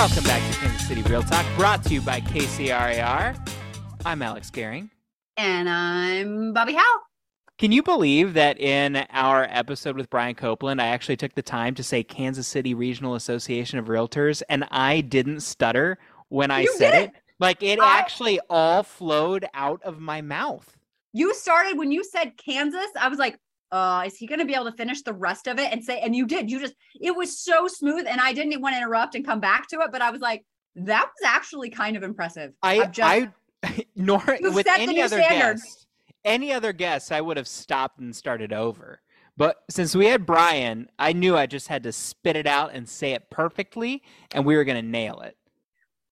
Welcome back to Kansas City Real Talk, brought to you by KCRAR. I'm Alex Gehring. And I'm Bobbi Howe. Can you believe that in our episode with Brian Copeland, I actually took the time to say Kansas City Regional Association of Realtors, and I didn't stutter when I You said it? Like it I- actually all flowed out of my mouth. You started when you said Kansas. I was like, uh, is he going to be able to finish the rest of it and say, and you did. You just, it was so smooth. And I didn't want to interrupt and come back to it, but I was like, that was actually kind of impressive. I, I've just- I, nor with set the any new other standard. guest, any other guest, I would have stopped and started over. But since we had Brian, I knew I just had to spit it out and say it perfectly, and we were going to nail it.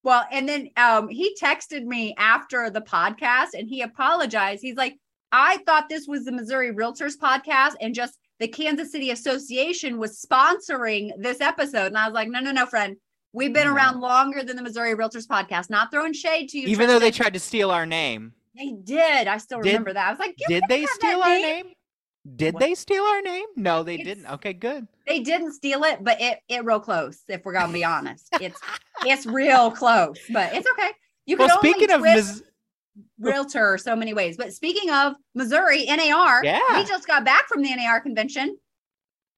Well, and then um, he texted me after the podcast and he apologized. He's like, I thought this was the Missouri Realtors podcast and just the Kansas City Association was sponsoring this episode. And I was like, no, no, no, friend. We've been No. around longer than the Missouri Realtors podcast. Not throwing shade to you. Even though they tried to steal our name. they did. I still Did- remember that. I was like, Did they steal our name. name? Did What? they steal our name? No, they It's- didn't. Okay, good. They didn't steal it, but it it real close. If we're gonna be honest, it's it's real close, but it's okay. You can Well, only speaking of twist Ms. realtor so many ways. But speaking of Missouri NAR, Yeah. we just got back from the NAR convention.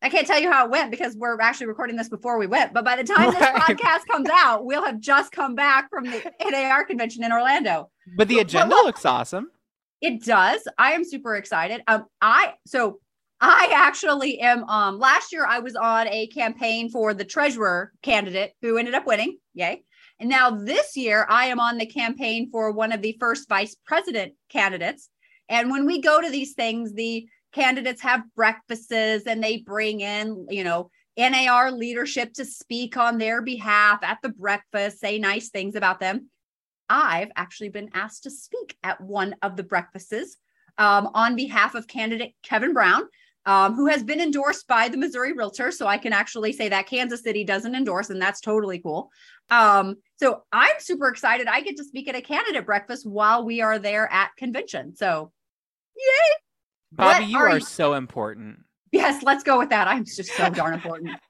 I can't tell you how it went because we're actually recording this before we went. But by the time this podcast comes out, we'll have just come back from the NAR convention in Orlando. But the agenda look- looks awesome. It does. I am super excited. Um, I so I actually am. Um, last year I was on a campaign for the treasurer candidate who ended up winning. Yay! And now this year I am on the campaign for one of the first vice president candidates. And when we go to these things, the candidates have breakfasts and they bring in, you know, NAR leadership to speak on their behalf at the breakfast, say nice things about them. I've actually been asked to speak at one of the breakfasts um, on behalf of candidate Kevin Brown, um, who has been endorsed by the Missouri Realtor. So I can actually say that Kansas City doesn't endorse, and that's totally cool. Um, so I'm super excited. I get to speak at a candidate breakfast while we are there at convention. So, yay! Bobbi, What you are are you- so important. Yes, let's go with that. I'm just so darn important.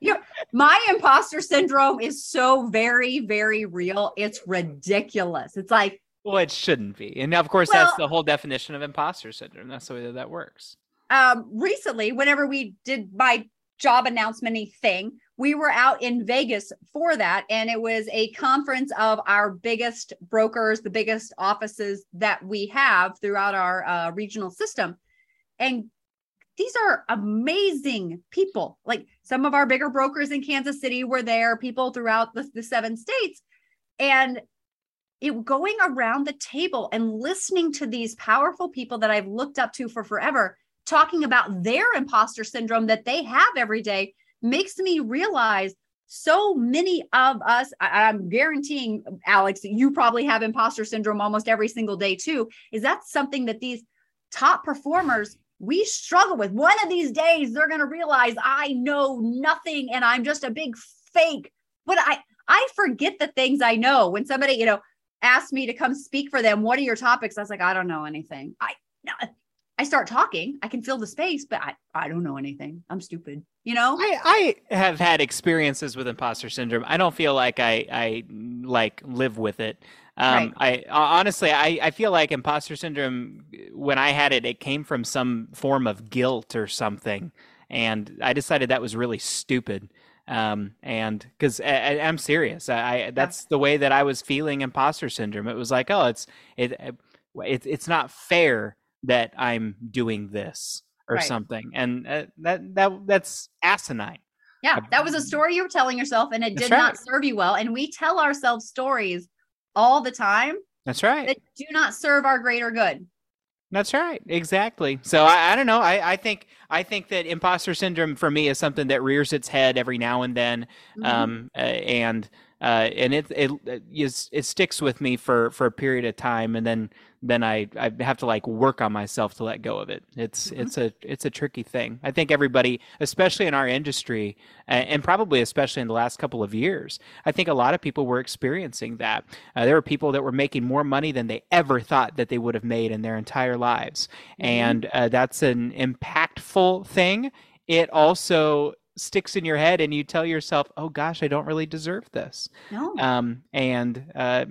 You know, my imposter syndrome is so very, very real. It's ridiculous. It's like, Well, it shouldn't be. And of course, that's the whole definition of imposter syndrome. That's the way that that works. Um, recently, whenever we did my job announcement thing, we were out in Vegas for that. And it was a conference of our biggest brokers, the biggest offices that we have throughout our uh, regional system. And these are amazing people. Like some of our bigger brokers in Kansas City were there, people throughout the, the seven states. And it going around the table and listening to these powerful people that I've looked up to for forever talking about their imposter syndrome that they have every day makes me realize so many of us I, i'm guaranteeing alex you probably have imposter syndrome almost every single day too is that something that these top performers we struggle with. One of these days they're going to realize i know nothing and i'm just a big fake. But i i forget the things i know. When somebody you know asked me to come speak for them what are your topics? I was like i don't know anything. I I start talking, I can fill the space, but I, I don't know anything. I'm stupid, you know? I, I have had experiences with imposter syndrome. I don't feel like I, I like live with it. Um, I honestly, I, I feel like imposter syndrome, when I had it, it came from some form of guilt or something. And I decided that was really stupid. Um, and cause I, I'm serious. I, I, that's the way that I was feeling imposter syndrome. It was like, oh, it's, it, it it's not fair that I'm doing this or Right. something. And uh, that, that, that's asinine. Yeah, that was a story you were telling yourself, and it did not serve you well. And we tell ourselves stories all the time That's right. that do not serve our greater good. That's right. Exactly. So I, I don't know. I, I think I think that imposter syndrome for me is something that rears its head every now and then, Mhm. um, uh, and uh, and it it it, is, it sticks with me for for a period of time, and then then I I have to like work on myself to let go of it. It's Mhm. it's a it's a tricky thing. I think everybody, especially in our industry, and probably especially in the last couple of years, I think a lot of people were experiencing that. Uh, there were people that were making more money than they ever thought that they would have made in their entire lives, Mhm. and uh, that's an impactful thing. It also sticks in your head and you tell yourself, "Oh gosh, I don't really deserve this." No. Um, and uh,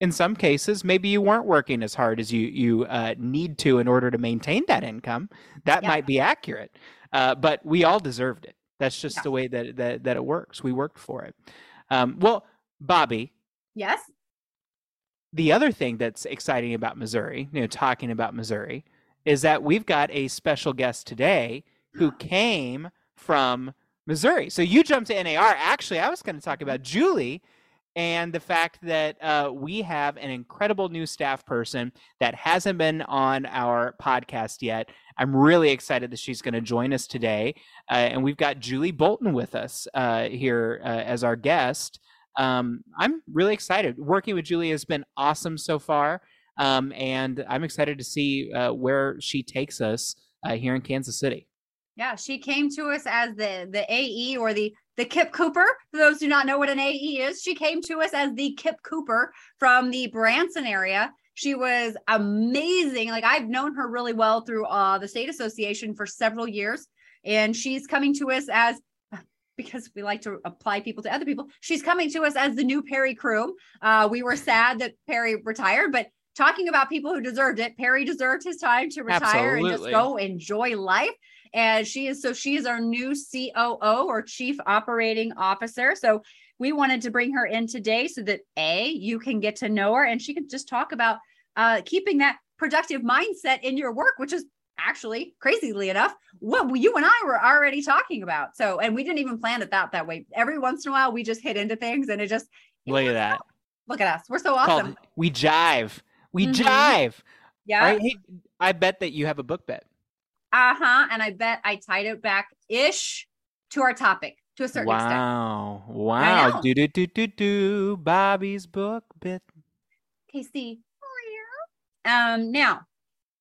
in some cases, maybe you weren't working as hard as you you uh, need to in order to maintain that income. That yeah. might be accurate, uh, but we all deserved it. That's just yeah. the way that, that that it works. We worked for it. Um, well, Bobbi. Yes. The other thing that's exciting about Missouri, you know, talking about Missouri, is that we've got a special guest today who came from Missouri. So you jumped to NAR. Actually, I was going to talk about Julie and the fact that uh, we have an incredible new staff person that hasn't been on our podcast yet. I'm really excited that she's going to join us today. Uh, and we've got Julie Bolton with us uh, here uh, as our guest. Um, I'm really excited. Working with Julie has been awesome so far. Um, and I'm excited to see uh, where she takes us uh, here in Kansas City. Yeah, she came to us as the the AE or the the Kip Cooper. For those who do not know what an AE is, she came to us as the Kip Cooper from the Branson area. She was amazing. Like I've known her really well through uh, the state association for several years, and she's coming to us as because we like to apply people to other people. She's coming to us as the new Perry Croom. Uh, we were sad that Perry retired, but talking about people who deserved it, Perry deserved his time to retire Absolutely. and just go enjoy life and she is so she is our new COO or Chief Operating Officer. So we wanted to bring her in today so that a you can get to know her and she can just talk about uh, keeping that productive mindset in your work, which is actually crazily enough what you and I were already talking about. So and we didn't even plan it that that way. Every once in a while we just hit into things and it just look at that. Look at us. We're so awesome. Called, we jive. We mm-hmm. jive. Yeah. Right? Hey, I bet that you have a book bet. Uh huh. And I bet I tied it back ish to our topic to a certain wow. extent. Wow. Wow. Do do do do do. Bobbi's book bit. Casey. Um. Now,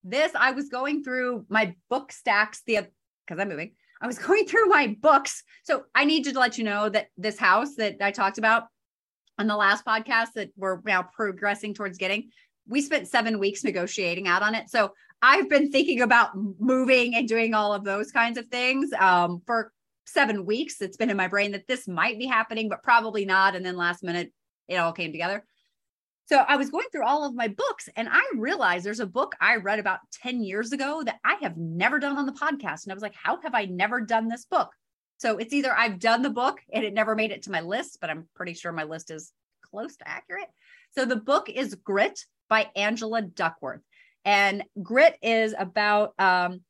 this I was going through my book stacks the because I'm moving. I was going through my books. So I need to let you know that this house that I talked about on the last podcast that we're now progressing towards getting, we spent seven weeks negotiating out on it. So I've been thinking about moving and doing all of those kinds of things um, for seven weeks. It's been in my brain that this might be happening, but probably not. And then last minute, it all came together. So I was going through all of my books and I realized there's a book I read about 10 years ago that I have never done on the podcast. And I was like, how have I never done this book? So it's either I've done the book and it never made it to my list, but I'm pretty sure my list is close to accurate. So the book is Grit by Angela Duckworth. And grit is about um,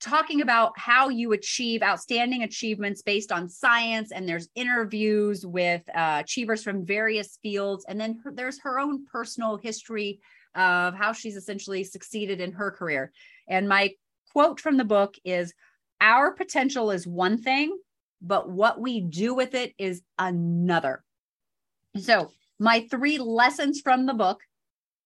talking about how you achieve outstanding achievements based on science. And there's interviews with uh, achievers from various fields. And then her, there's her own personal history of how she's essentially succeeded in her career. And my quote from the book is Our potential is one thing, but what we do with it is another. So, my three lessons from the book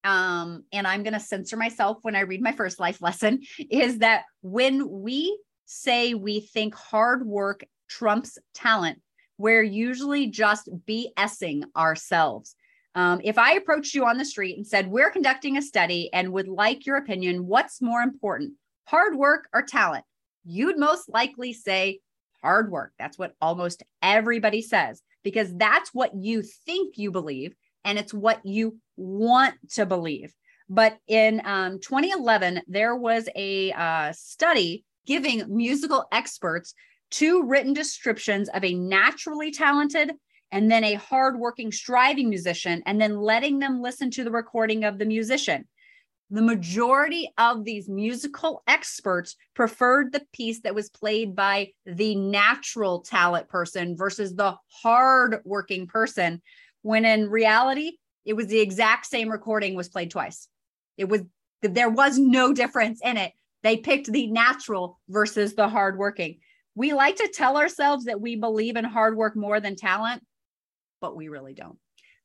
um, and I'm going to censor myself when I read my first life lesson, is that when we say we think hard work trumps talent, we're usually just BSing ourselves. Um, if I approached you on the street and said, We're conducting a study and would like your opinion, what's more important, hard work or talent? You'd most likely say hard work. That's what almost everybody says because that's what you think you believe and it's what you want to believe. But in um, 2011, there was a uh, study giving musical experts two written descriptions of a naturally talented and then a hardworking, striving musician, and then letting them listen to the recording of the musician. The majority of these musical experts preferred the piece that was played by the natural talent person versus the hardworking person, when in reality, it was the exact same recording was played twice. It was there was no difference in it. They picked the natural versus the hardworking. We like to tell ourselves that we believe in hard work more than talent, but we really don't.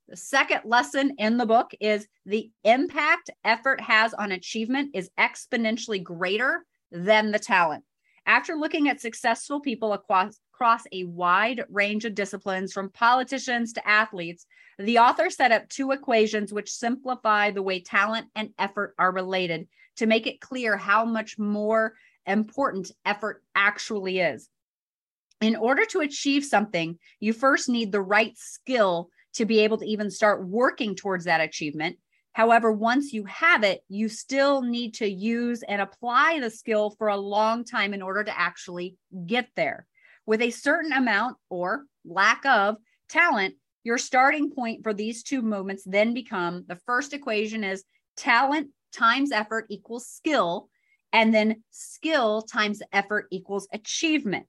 The second lesson in the book is the impact effort has on achievement is exponentially greater than the talent. After looking at successful people across, across a wide range of disciplines, from politicians to athletes, the author set up two equations which simplify the way talent and effort are related to make it clear how much more important effort actually is. In order to achieve something, you first need the right skill to be able to even start working towards that achievement. However, once you have it, you still need to use and apply the skill for a long time in order to actually get there. With a certain amount or lack of talent, your starting point for these two movements then become the first equation is talent times effort equals skill, and then skill times effort equals achievement.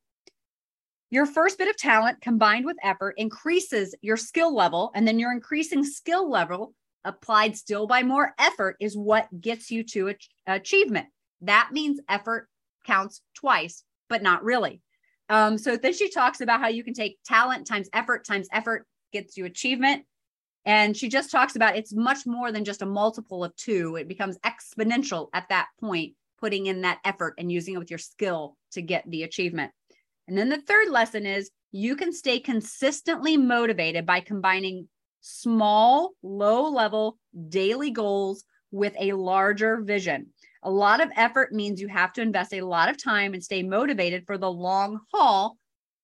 Your first bit of talent combined with effort increases your skill level, and then your increasing skill level applied still by more effort is what gets you to achievement. That means effort counts twice, but not really. Um, so then she talks about how you can take talent times effort times effort gets you achievement. And she just talks about it's much more than just a multiple of two. It becomes exponential at that point, putting in that effort and using it with your skill to get the achievement. And then the third lesson is you can stay consistently motivated by combining small, low level daily goals with a larger vision. A lot of effort means you have to invest a lot of time and stay motivated for the long haul.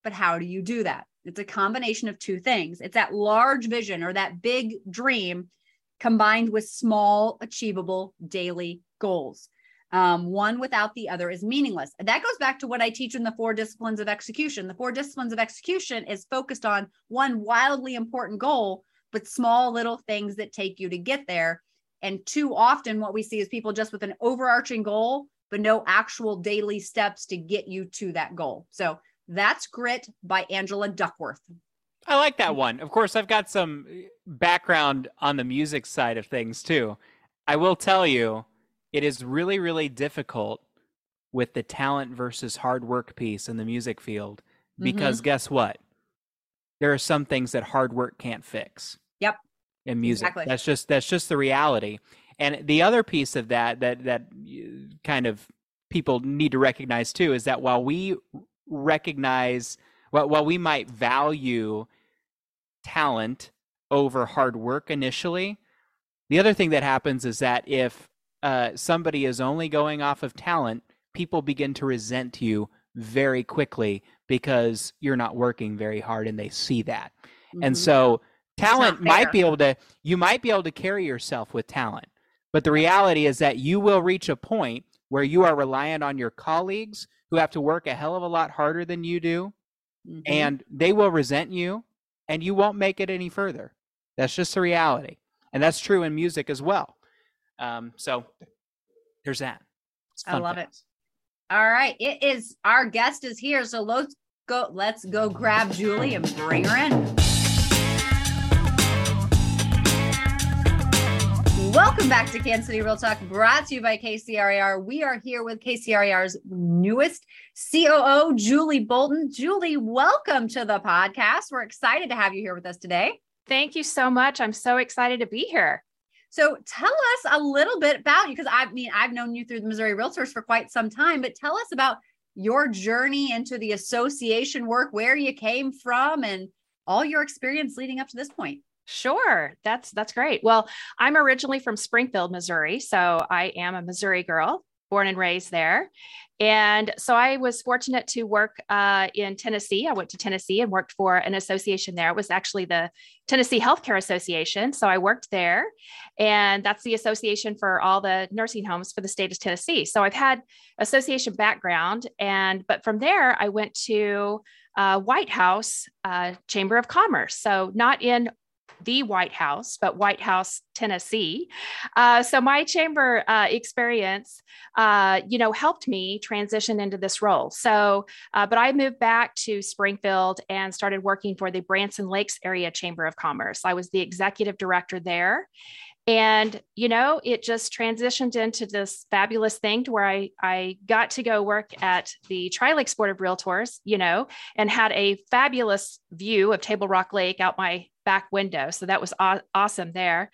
But how do you do that? It's a combination of two things it's that large vision or that big dream combined with small, achievable daily goals. Um, one without the other is meaningless. That goes back to what I teach in the four disciplines of execution. The four disciplines of execution is focused on one wildly important goal, but small little things that take you to get there. And too often, what we see is people just with an overarching goal, but no actual daily steps to get you to that goal. So that's Grit by Angela Duckworth. I like that one. Of course, I've got some background on the music side of things too. I will tell you, it is really, really difficult with the talent versus hard work piece in the music field because mm-hmm. guess what? There are some things that hard work can't fix. In music. Exactly. That's just that's just the reality. And the other piece of that that that kind of people need to recognize too is that while we recognize well, while we might value talent over hard work initially, the other thing that happens is that if uh, somebody is only going off of talent, people begin to resent you very quickly because you're not working very hard and they see that. Mm-hmm. And so talent might be able to you might be able to carry yourself with talent. But the reality is that you will reach a point where you are reliant on your colleagues who have to work a hell of a lot harder than you do, mm-hmm. and they will resent you, and you won't make it any further. That's just the reality, and that's true in music as well. Um, so there's that. I love it. All right, it is our guest is here, so let's go. Let's go grab Julie and bring her in. Welcome back to Kansas City Real Talk, brought to you by KCRAR. We are here with KCRAR's newest COO, Julie Bolton. Julie, welcome to the podcast. We're excited to have you here with us today. Thank you so much. I'm so excited to be here. So tell us a little bit about you, because I mean, I've known you through the Missouri Realtors for quite some time, but tell us about your journey into the association work, where you came from, and all your experience leading up to this point. Sure. That's that's great. Well, I'm originally from Springfield, Missouri, so I am a Missouri girl, born and raised there. And so I was fortunate to work uh, in Tennessee. I went to Tennessee and worked for an association there. It was actually the Tennessee Healthcare Association. So I worked there, and that's the association for all the nursing homes for the state of Tennessee. So I've had association background, and but from there I went to uh, White House uh, Chamber of Commerce. So not in the White House, but White House, Tennessee. Uh, so my chamber uh, experience, uh, you know, helped me transition into this role. So, uh, but I moved back to Springfield and started working for the Branson Lakes Area Chamber of Commerce. I was the executive director there. And, you know, it just transitioned into this fabulous thing to where I, I got to go work at the Tri Lakes Board of Realtors, you know, and had a fabulous view of Table Rock Lake out my back window. So that was aw- awesome there.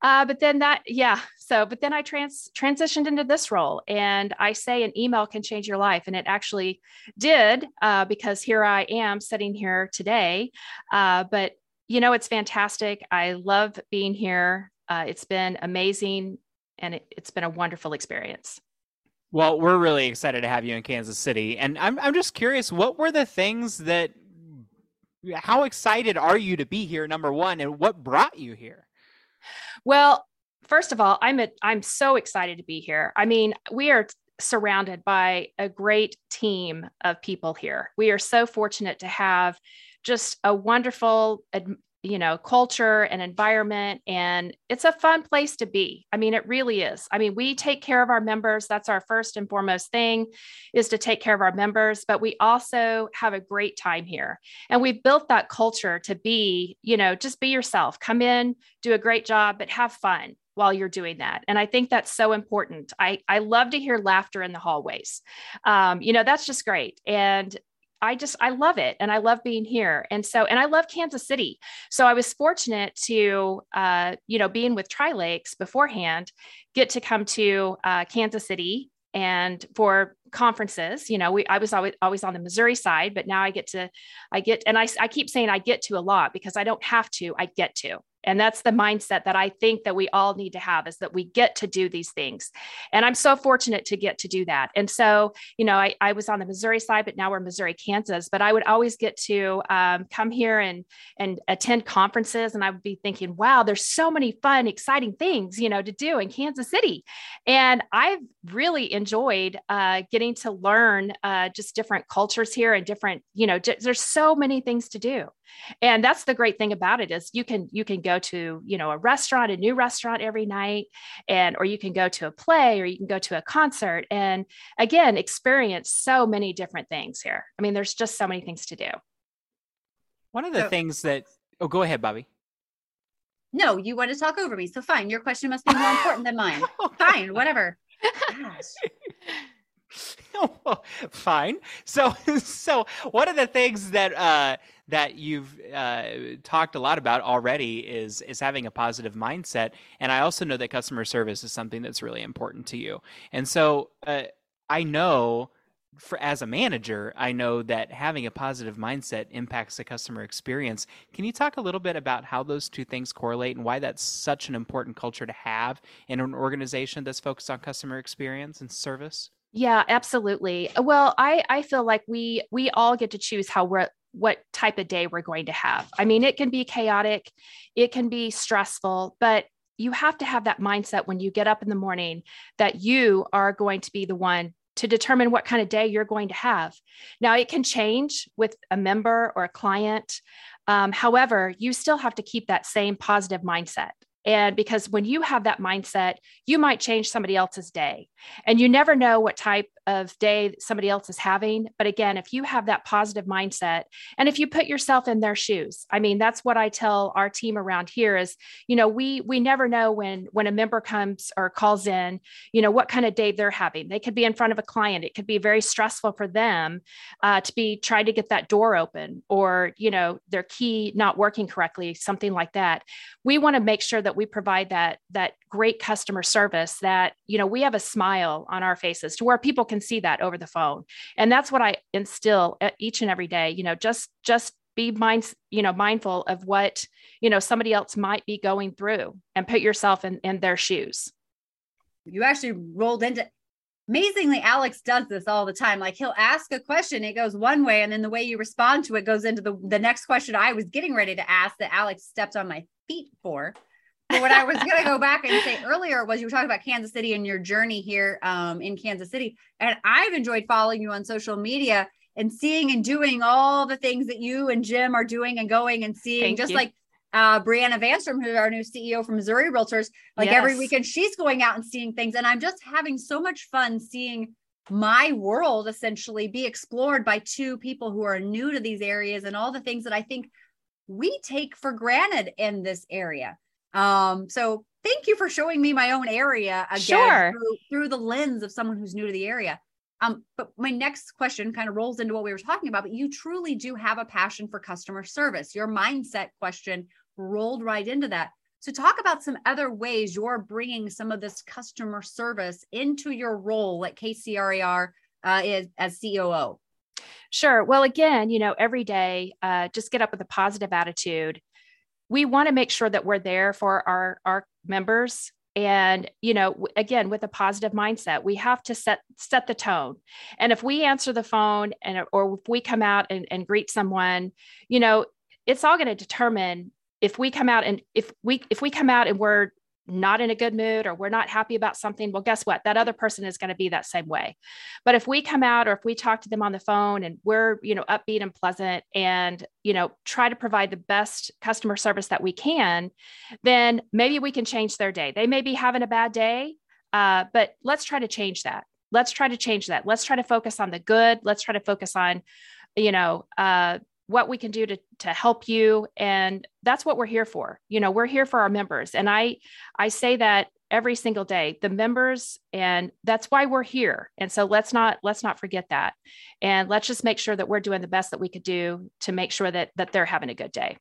Uh, but then that, yeah. So, but then I trans transitioned into this role, and I say an email can change your life, and it actually did uh, because here I am sitting here today. Uh, but you know, it's fantastic. I love being here. Uh, it's been amazing, and it, it's been a wonderful experience. Well, we're really excited to have you in Kansas City. And I'm, I'm just curious, what were the things that, how excited are you to be here, number one, and what brought you here? Well, first of all, I'm a, I'm so excited to be here. I mean, we are surrounded by a great team of people here. We are so fortunate to have just a wonderful you know culture and environment and it's a fun place to be. I mean it really is. I mean we take care of our members. That's our first and foremost thing is to take care of our members but we also have a great time here. And we've built that culture to be you know just be yourself. Come in do a great job but have fun while you're doing that. And i think that's so important. I i love to hear laughter in the hallways. Um, you know that's just great. And I just I love it and I love being here and so and I love Kansas City. So I was fortunate to uh, you know being with Tri Lakes beforehand get to come to uh, Kansas City and for conferences you know we I was always always on the Missouri side but now I get to I get and I I keep saying I get to a lot because I don't have to I get to and that's the mindset that i think that we all need to have is that we get to do these things. And i'm so fortunate to get to do that. And so you know i, I was on the missouri side but now we're missouri kansas. But i would always get to um, come here and and attend conferences. And i would be thinking wow there's so many fun exciting things you know to do in kansas city. And i've really enjoyed uh, getting to learn uh, just different cultures here and different you know there's so many things to do and that's the great thing about it is you can you can go to you know a restaurant a new restaurant every night and or you can go to a play or you can go to a concert. And again experience so many different things here. I mean there's just so many things to do. One of the so, things that oh go ahead bobbi. No you want to talk over me so fine. Your question must be more important than mine. Fine whatever fine so so one of the things that uh that you've uh, talked a lot about already is is having a positive mindset, and I also know that customer service is something that's really important to you. And so uh, I know, for as a manager, I know that having a positive mindset impacts the customer experience. Can you talk a little bit about how those two things correlate and why that's such an important culture to have in an organization that's focused on customer experience and service? Yeah, absolutely. Well, I I feel like we we all get to choose how we're what type of day we're going to have. I mean, it can be chaotic, it can be stressful, but you have to have that mindset when you get up in the morning that you are going to be the one to determine what kind of day you're going to have. Now, it can change with a member or a client. Um, however, you still have to keep that same positive mindset. And because when you have that mindset, you might change somebody else's day. And you never know what type of day somebody else is having. But again, if you have that positive mindset and if you put yourself in their shoes, I mean, that's what I tell our team around here is, you know, we we never know when when a member comes or calls in, you know, what kind of day they're having. They could be in front of a client. It could be very stressful for them uh, to be trying to get that door open or, you know, their key not working correctly, something like that. We want to make sure that we provide that that great customer service that, you know, we have a smile on our faces to where people can see that over the phone. And that's what i instill uh, each and every day you know just just be mind you know mindful of what you know somebody else might be going through and put yourself in, in their shoes. You actually rolled into amazingly alex does this all the time. Like he'll ask a question it goes one way and then the way you respond to it goes into the the next question i was getting ready to ask that alex stepped on my feet for but what I was going to go back and say earlier was you were talking about Kansas City and your journey here um, in Kansas City. And I've enjoyed following you on social media and seeing and doing all the things that you and Jim are doing and going and seeing, Thank just you. like uh, Brianna Vanstrom, who's our new CEO from Missouri Realtors. Like yes. every weekend, she's going out and seeing things. And I'm just having so much fun seeing my world essentially be explored by two people who are new to these areas and all the things that I think we take for granted in this area. Um, so thank you for showing me my own area again sure. through, through the lens of someone who's new to the area. Um, but my next question kind of rolls into what we were talking about, but you truly do have a passion for customer service. Your mindset question rolled right into that. So, talk about some other ways you're bringing some of this customer service into your role at KCRAR uh, is, as COO. Sure. Well, again, you know, every day, uh, just get up with a positive attitude we want to make sure that we're there for our our members. And you know again with a positive mindset we have to set set the tone. And if we answer the phone and or if we come out and, and greet someone you know it's all going to determine if we come out and if we if we come out and we're not in a good mood or we're not happy about something, well, guess what? That other person is going to be that same way. But if we come out or if we talk to them on the phone and we're, you know, upbeat and pleasant and, you know, try to provide the best customer service that we can, then maybe we can change their day. They may be having a bad day, uh, but let's try to change that. Let's try to change that. Let's try to focus on the good. Let's try to focus on, you know, uh, what we can do to to help you. And that's what we're here for. You know we're here for our members. And i i say that every single day the members and that's why we're here. And so let's not let's not forget that. And let's just make sure that we're doing the best that we could do to make sure that that they're having a good day.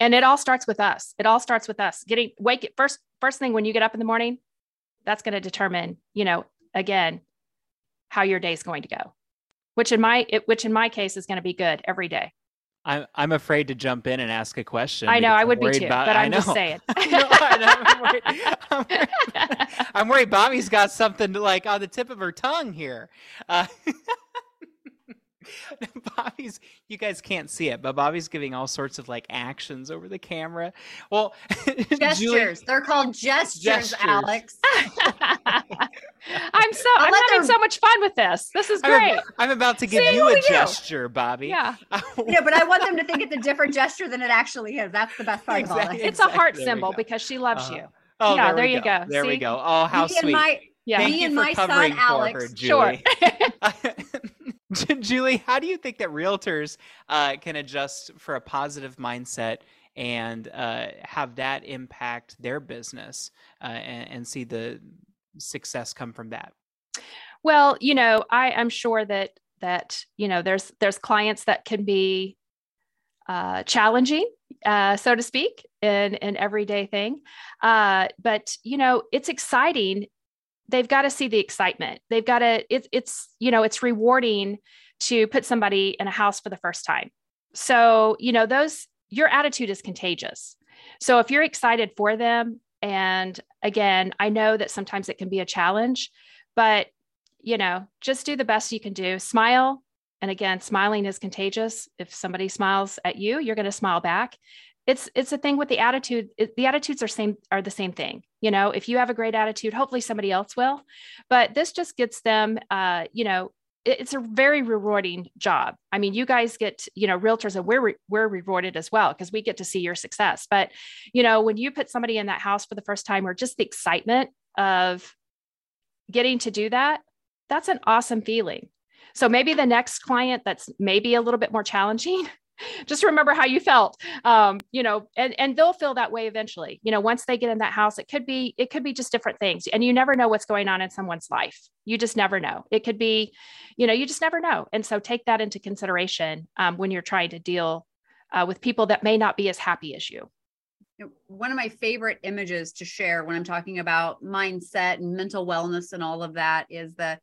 And it all starts with us. It all starts with us. Getting wake first first thing when you get up in the morning that's going to determine you know again how your day is going to go which in my it, which in my case is going to be good every day I'm I'm afraid to jump in and ask a question. I know I would be too, about, but I'm just saying. no, I'm, worried, I'm, worried, I'm, worried, Bobbi's got something like on the tip of her tongue here. Uh, Bobbi's, you guys can't see it, but Bobbi's giving all sorts of like actions over the camera. Well, gestures. Julie, They're called gestures, gestures. Alex. I'm so I'll I'm having them... so much fun with this. This is great. I'm, I'm about to give See, you a gesture, Bobbi. Yeah. yeah, but I want them to think it's a different gesture than it actually is. That's the best part exactly, of all this. It's a heart symbol because she loves uh, you. Oh, yeah, there, there you go. go. There See? we go. Oh, how me sweet. My, yeah. Thank me you and for my son, for Alex. her, Julie. Sure. Julie, how do you think that realtors uh, can adjust for a positive mindset and uh, have that impact their business uh, and, and, see the success come from that? Well, you know, I, I'm sure that that you know there's there's clients that can be uh, challenging, uh, so to speak, in an everyday thing. Uh, but you know, it's exciting. They've got to see the excitement. They've got to. It's it's you know, it's rewarding to put somebody in a house for the first time. So you know, those your attitude is contagious. So if you're excited for them, and again, I know that sometimes it can be a challenge, but you know, just do the best you can do. Smile. And again, smiling is contagious. If somebody smiles at you, you're going to smile back. It's it's a thing with the attitude. It, the attitudes are same are the same thing. You know, if you have a great attitude, hopefully somebody else will. But this just gets them, uh, you know, it's a very rewarding job. I mean, you guys get, you know, realtors and we're re- we're rewarded as well because we get to see your success. But, you know, when you put somebody in that house for the first time or just the excitement of getting to do that, that's an awesome feeling. So maybe the next client that's maybe a little bit more challenging, just remember how you felt. Um, you know, and and they'll feel that way eventually. You know, once they get in that house, it could be it could be just different things, and you never know what's going on in someone's life. You just never know. It could be, you know, you just never know. And so take that into consideration um, when you're trying to deal uh, with people that may not be as happy as you one of my favorite images to share when I'm talking about mindset and mental wellness and all of that is the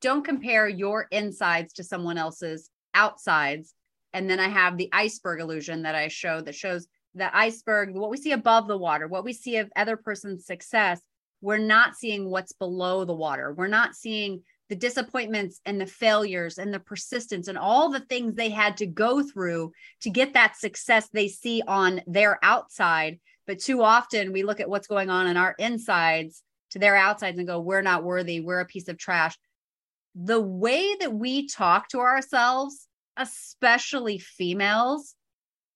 don't compare your insides to someone else's outsides. And then I have the iceberg illusion that I show that shows the iceberg, what we see above the water, what we see of other person's success. We're not seeing what's below the water. We're not seeing the disappointments and the failures and the persistence and all the things they had to go through to get that success they see on their outside. But too often we look at what's going on in our insides to their outsides and go, we're not worthy. We're a piece of trash the way that we talk to ourselves, especially females,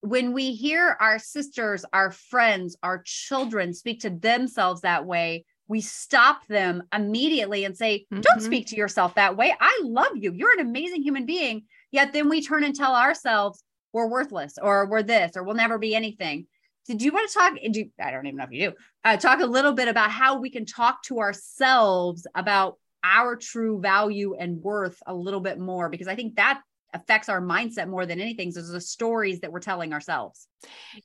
when we hear our sisters, our friends, our children speak to themselves that way, we stop them immediately and say, mm-hmm. Don't speak to yourself that way. I love you. You're an amazing human being. Yet then we turn and tell ourselves we're worthless or we're this or we'll never be anything. Did you want to talk? Do, I don't even know if you do. Uh, talk a little bit about how we can talk to ourselves about our true value and worth a little bit more because I think that affects our mindset more than anything is the stories that we're telling ourselves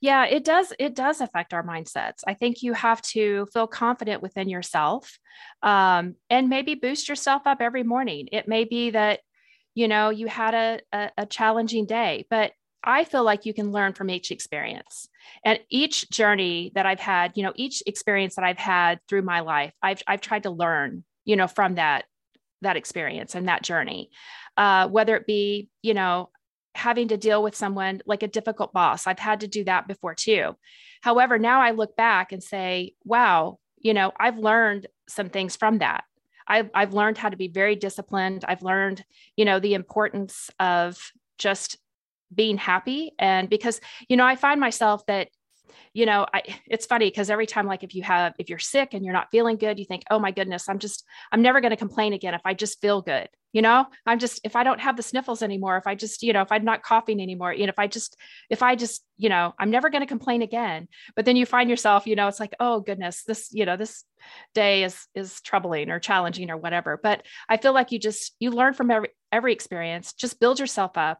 yeah it does it does affect our mindsets i think you have to feel confident within yourself um, and maybe boost yourself up every morning it may be that you know you had a, a, a challenging day but I feel like you can learn from each experience. And each journey that I've had, you know, each experience that I've had through my life, I've I've tried to learn, you know, from that that experience and that journey. Uh, whether it be, you know, having to deal with someone like a difficult boss. I've had to do that before too. However, now I look back and say, wow, you know, I've learned some things from that. I've, I've learned how to be very disciplined. I've learned, you know, the importance of just being happy. And because, you know, I find myself that you know I, it's funny because every time like if you have if you're sick and you're not feeling good you think oh my goodness i'm just i'm never going to complain again if i just feel good. You know? I'm just if i don't have the sniffles anymore if i just you know if i'm not coughing anymore you know if i just if i just you know i'm never going to complain again. But then you find yourself you know it's like oh goodness this you know this day is is troubling or challenging or whatever. But i feel like you just you learn from every every experience. Just build yourself up.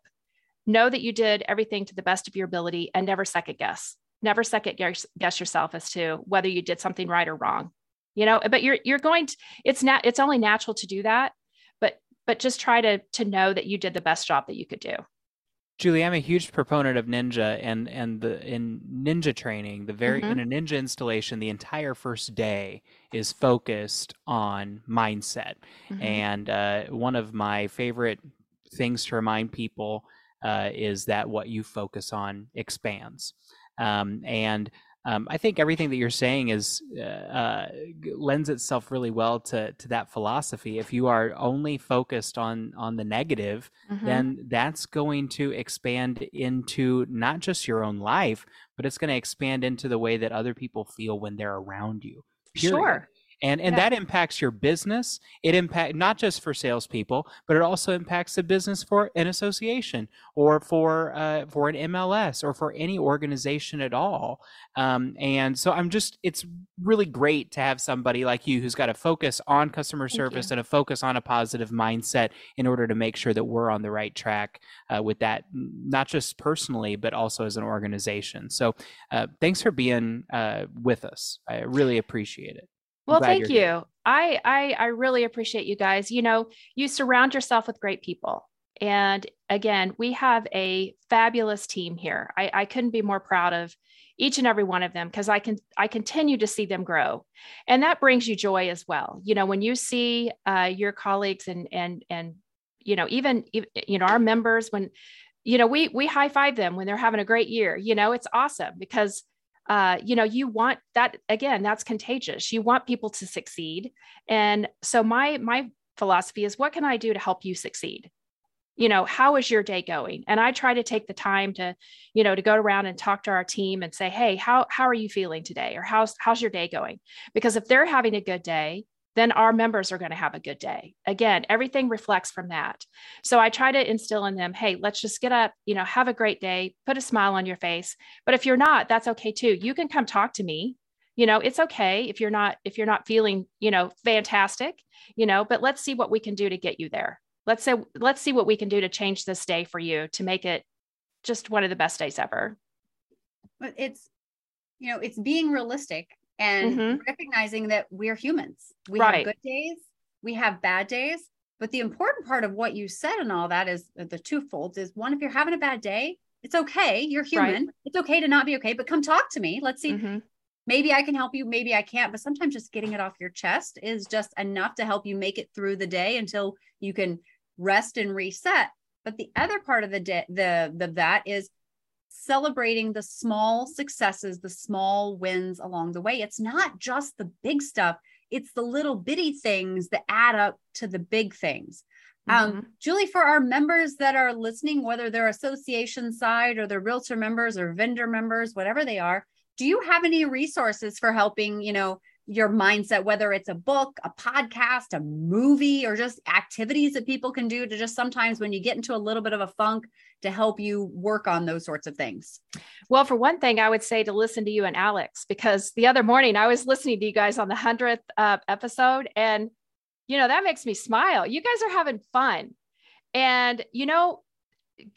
Know that you did everything to the best of your ability and never second guess never second guess yourself as to whether you did something right or wrong you know but you're you're going to it's not it's only natural to do that but but just try to to know that you did the best job that you could do Julie, I'm a huge proponent of Ninja and and the in Ninja training, the very mm-hmm. in a Ninja installation, the entire first day is focused on mindset. Mm-hmm. And uh, one of my favorite things to remind people uh, is that what you focus on expands. Um, and um, I think everything that you're saying is uh, uh, lends itself really well to to that philosophy. If you are only focused on on the negative, mm-hmm. then that's going to expand into not just your own life, but it's going to expand into the way that other people feel when they're around you. Period. Sure and and yeah. that impacts your business. It impact not just for salespeople but it also impacts the business for an association or for uh, for an mls or for any organization at all. Um, and so i'm just it's really great to have somebody like you who's got a focus on customer service and a focus on a positive mindset in order to make sure that we're on the right track uh, with that not just personally but also as an organization. So uh, thanks for being uh, with us. I really appreciate it well, thank you. I, I I really appreciate you guys. You know, you surround yourself with great people. And again, we have a fabulous team here. I, I couldn't be more proud of each and every one of them because I can I continue to see them grow, and that brings you joy as well. You know, when you see uh, your colleagues and and and you know even you know our members when you know we we high five them when they're having a great year. You know, it's awesome because uh, you know, you want that again, that's contagious. You want people to succeed. And so my my philosophy is what can I do to help you succeed? You know, how is your day going? And I try to take the time to, you know, to go around and talk to our team and say, hey, how how are you feeling today? Or how's how's your day going? Because if they're having a good day, then our members are going to have a good day. Again, everything reflects from that. So I try to instill in them, hey, let's just get up, you know, have a great day, put a smile on your face. But if you're not, that's okay too. You can come talk to me. You know, it's okay if you're not if you're not feeling, you know, fantastic, you know, but let's see what we can do to get you there. Let's say let's see what we can do to change this day for you to make it just one of the best days ever. But it's you know, it's being realistic and mm-hmm. recognizing that we're humans. We right. have good days, we have bad days. But the important part of what you said and all that is uh, the twofold is one, if you're having a bad day, it's okay. You're human. Right. It's okay to not be okay, but come talk to me. Let's see. Mm-hmm. Maybe I can help you. Maybe I can't. But sometimes just getting it off your chest is just enough to help you make it through the day until you can rest and reset. But the other part of the day, the the that is celebrating the small successes, the small wins along the way. It's not just the big stuff, it's the little bitty things that add up to the big things. Um, mm-hmm. Um, Julie, for our members that are listening, whether they're association side or they're realtor members or vendor members, whatever they are, do you have any resources for helping, you know, your mindset, whether it's a book, a podcast, a movie, or just activities that people can do to just sometimes when you get into a little bit of a funk to help you work on those sorts of things? Well, for one thing, I would say to listen to you and Alex, because the other morning I was listening to you guys on the 100th uh, episode, and, you know, that makes me smile. You guys are having fun. And, you know,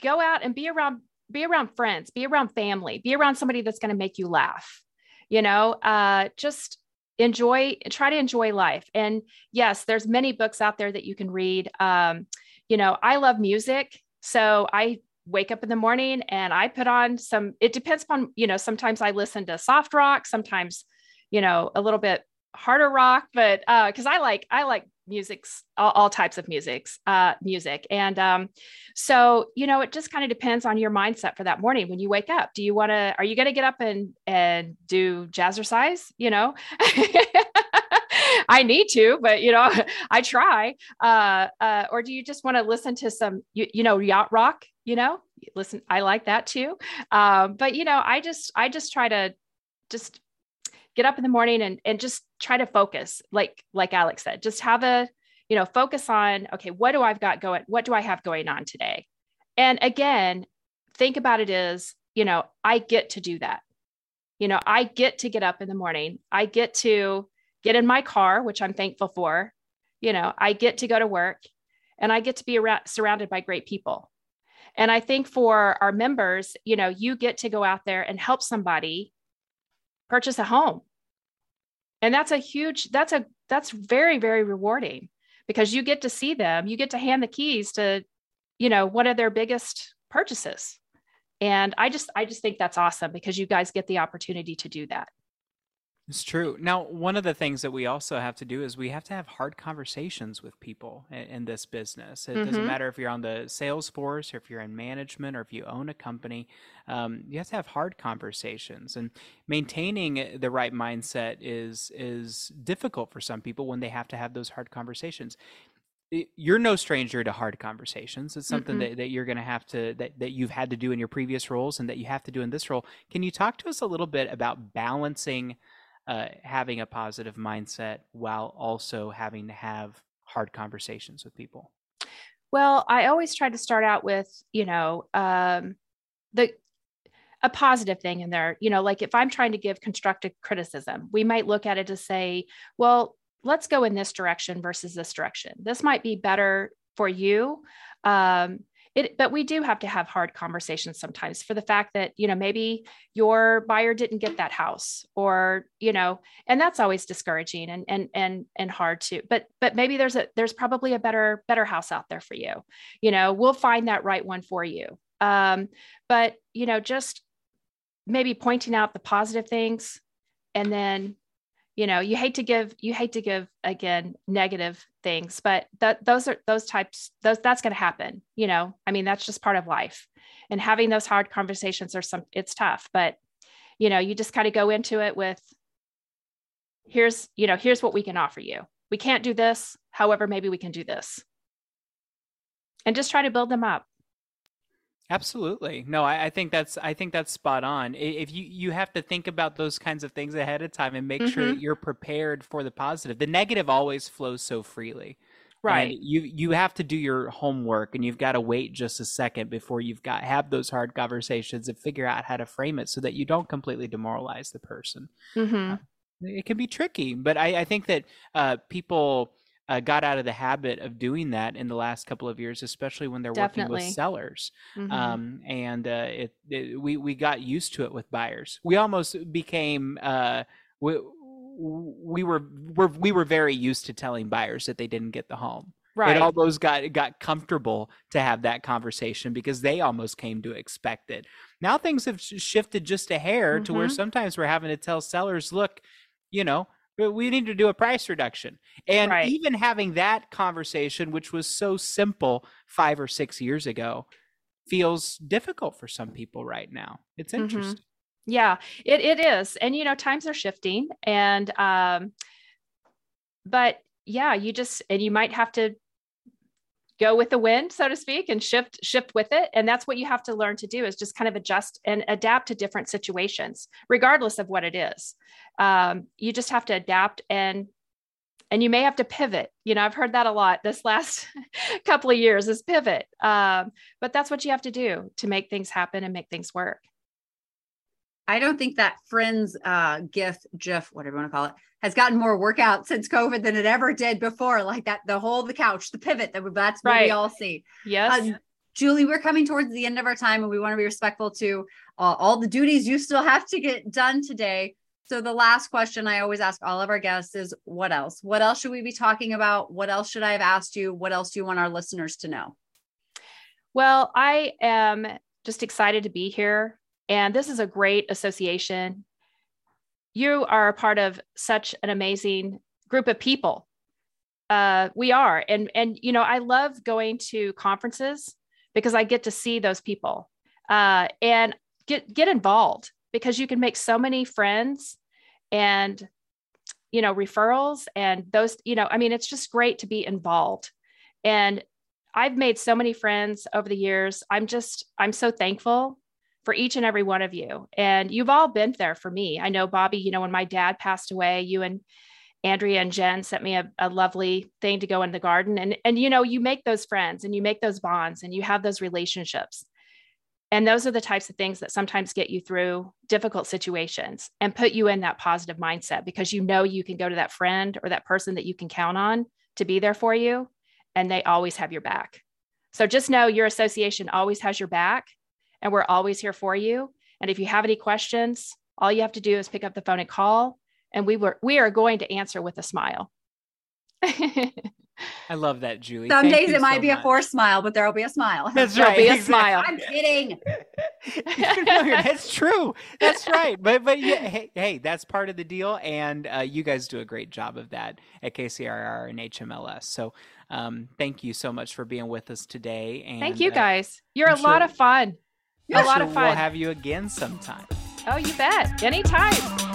go out and be around be around friends be around family be around somebody that's going to make you laugh you know uh, just enjoy try to enjoy life. And yes there's many books out there that you can read. Um, you know i love music. So i wake up in the morning and I put on some, it depends upon, you know, sometimes I listen to soft rock, sometimes, you know, a little bit harder rock, but uh, cause I like, I like music's all, all types of musics, uh, music. And um, so, you know, it just kind of depends on your mindset for that morning when you wake up. Do you want to, are you going to get up and, and do jazzercise? You know, I need to, but you know, I try. Uh, uh, or do you just want to listen to some, you, you know, yacht rock, you know, listen, I like that too. Um, but you know, I just, I just try to just get up in the morning and, and just try to focus like like alex said just have a you know focus on okay what do i've got going what do i have going on today? And again think about it as you know i get to do that. You know i get to get up in the morning. I get to get in my car which i'm thankful for. You know i get to go to work and i get to be around, surrounded by great people. And i think for our members you know you get to go out there and help somebody purchase a home and that's a huge that's a that's very very rewarding because you get to see them. You get to hand the keys to you know one of their biggest purchases. And i just i just think that's awesome because you guys get the opportunity to do that it's true. Now, one of the things that we also have to do is we have to have hard conversations with people in, in this business. It mm-hmm. doesn't matter if you're on the sales force or if you're in management or if you own a company. Um, you have to have hard conversations, and maintaining the right mindset is is difficult for some people when they have to have those hard conversations you're no stranger to hard conversations. It's something mm-hmm. that, that you're going to have to, that, that you've had to do in your previous roles and that you have to do in this role. Can you talk to us a little bit about balancing uh, having a positive mindset while also having to have hard conversations with people? Well, I always try to start out with, you know, um, the a positive thing in there. You know, like if I'm trying to give constructive criticism, we might look at it to say, well, let's go in this direction versus this direction. This might be better for you. Um, it but we do have to have hard conversations sometimes for the fact that you know maybe your buyer didn't get that house or you know and that's always discouraging and and and and hard to but but maybe there's a there's probably a better better house out there for you. You know we'll find that right one for you. Um but you know just maybe pointing out the positive things and then you know you hate to give you hate to give again negative things but that those are those types those that's going to happen you know? I mean that's just part of life. And having those hard conversations are some it's tough but you know you just kind of go into it with here's you know here's what we can offer you. We can't do this however maybe we can do this. And just try to build them up Absolutely. No, I, I, think that's I think that's spot on. If you you have to think about those kinds of things ahead of time and make mm-hmm. sure that you're prepared for the positive. The negative always flows so freely. Right. And you you have to do your homework and you've got to wait just a second before you've got have those hard conversations and figure out how to frame it so that you don't completely demoralize the person. Mm-hmm. Uh, it can be tricky, but I, I think that uh, people uh, got out of the habit of doing that in the last couple of years, especially when they're Definitely. working with sellers. Mm-hmm. Um, and uh, it, it, we we got used to it with buyers. We almost became uh, we we were, were we were very used to telling buyers that they didn't get the home. Right. It almost got got comfortable to have that conversation because they almost came to expect it. Now things have shifted just a hair mm-hmm. to where mm-hmm. sometimes we're having to tell sellers, look, you know, we need to do a price reduction. And right. even having that conversation, which was so simple five or six years ago, feels difficult for some people right now. It's interesting. Mm-hmm. Yeah, it, it is. And, you know, times are shifting. And, um, but yeah, you just, and you might have to go with the wind so to speak and shift shift with it. And that's what you have to learn to do is just kind of adjust and adapt to different situations regardless of what it is. Um, you just have to adapt and and you may have to pivot. You know i've heard that a lot this last couple of years is pivot. Um, but that's what you have to do to make things happen and make things work I don't think that Friends uh, GIF, GIF, whatever you want to call it, has gotten more workout since COVID than it ever did before. Like that, the whole the couch, the pivot that we, that's what right. we all see. Yes. Uh, Julie, we're coming towards the end of our time, and we want to be respectful to uh, all the duties you still have to get done today. So the last question I always ask all of our guests is, "What else? What else should we be talking about? What else should I have asked you? What else do you want our listeners to know?" Well, I am just excited to be here. And this is a great association. You are a part of such an amazing group of people. Uh, we are. And, and, you know, I love going to conferences because I get to see those people uh, and get, get involved because you can make so many friends and, you know, referrals and those, you know, I mean, it's just great to be involved. And I've made so many friends over the years. I'm just, I'm so thankful for each and every one of you. And you've all been there for me. I know, Bobbi, you know, when my dad passed away, you and Andrea and Jen sent me a, a lovely thing to go in the garden. And, and, you know, you make those friends and you make those bonds and you have those relationships. And those are the types of things that sometimes get you through difficult situations and put you in that positive mindset because you know you can go to that friend or that person that you can count on to be there for you and they always have your back. So just know your association always has your back and we're always here for you. And if you have any questions, all you have to do is pick up the phone and call and we were we are going to answer with a smile. I love that, Julie. Some Thank days you it might so be a forced smile, but there'll be a smile. That's There'll right. be a smile. I'm kidding. that's true. That's right. But but yeah, hey, hey, that's part of the deal, and uh, you guys do a great job of that at KCRAR and HMLS. So um, thank you so much for being with us today. And Thank you uh, guys. You're I'm a lot of fun. I'm a lot sure of We'll have you again sometime. Oh, you bet. Anytime.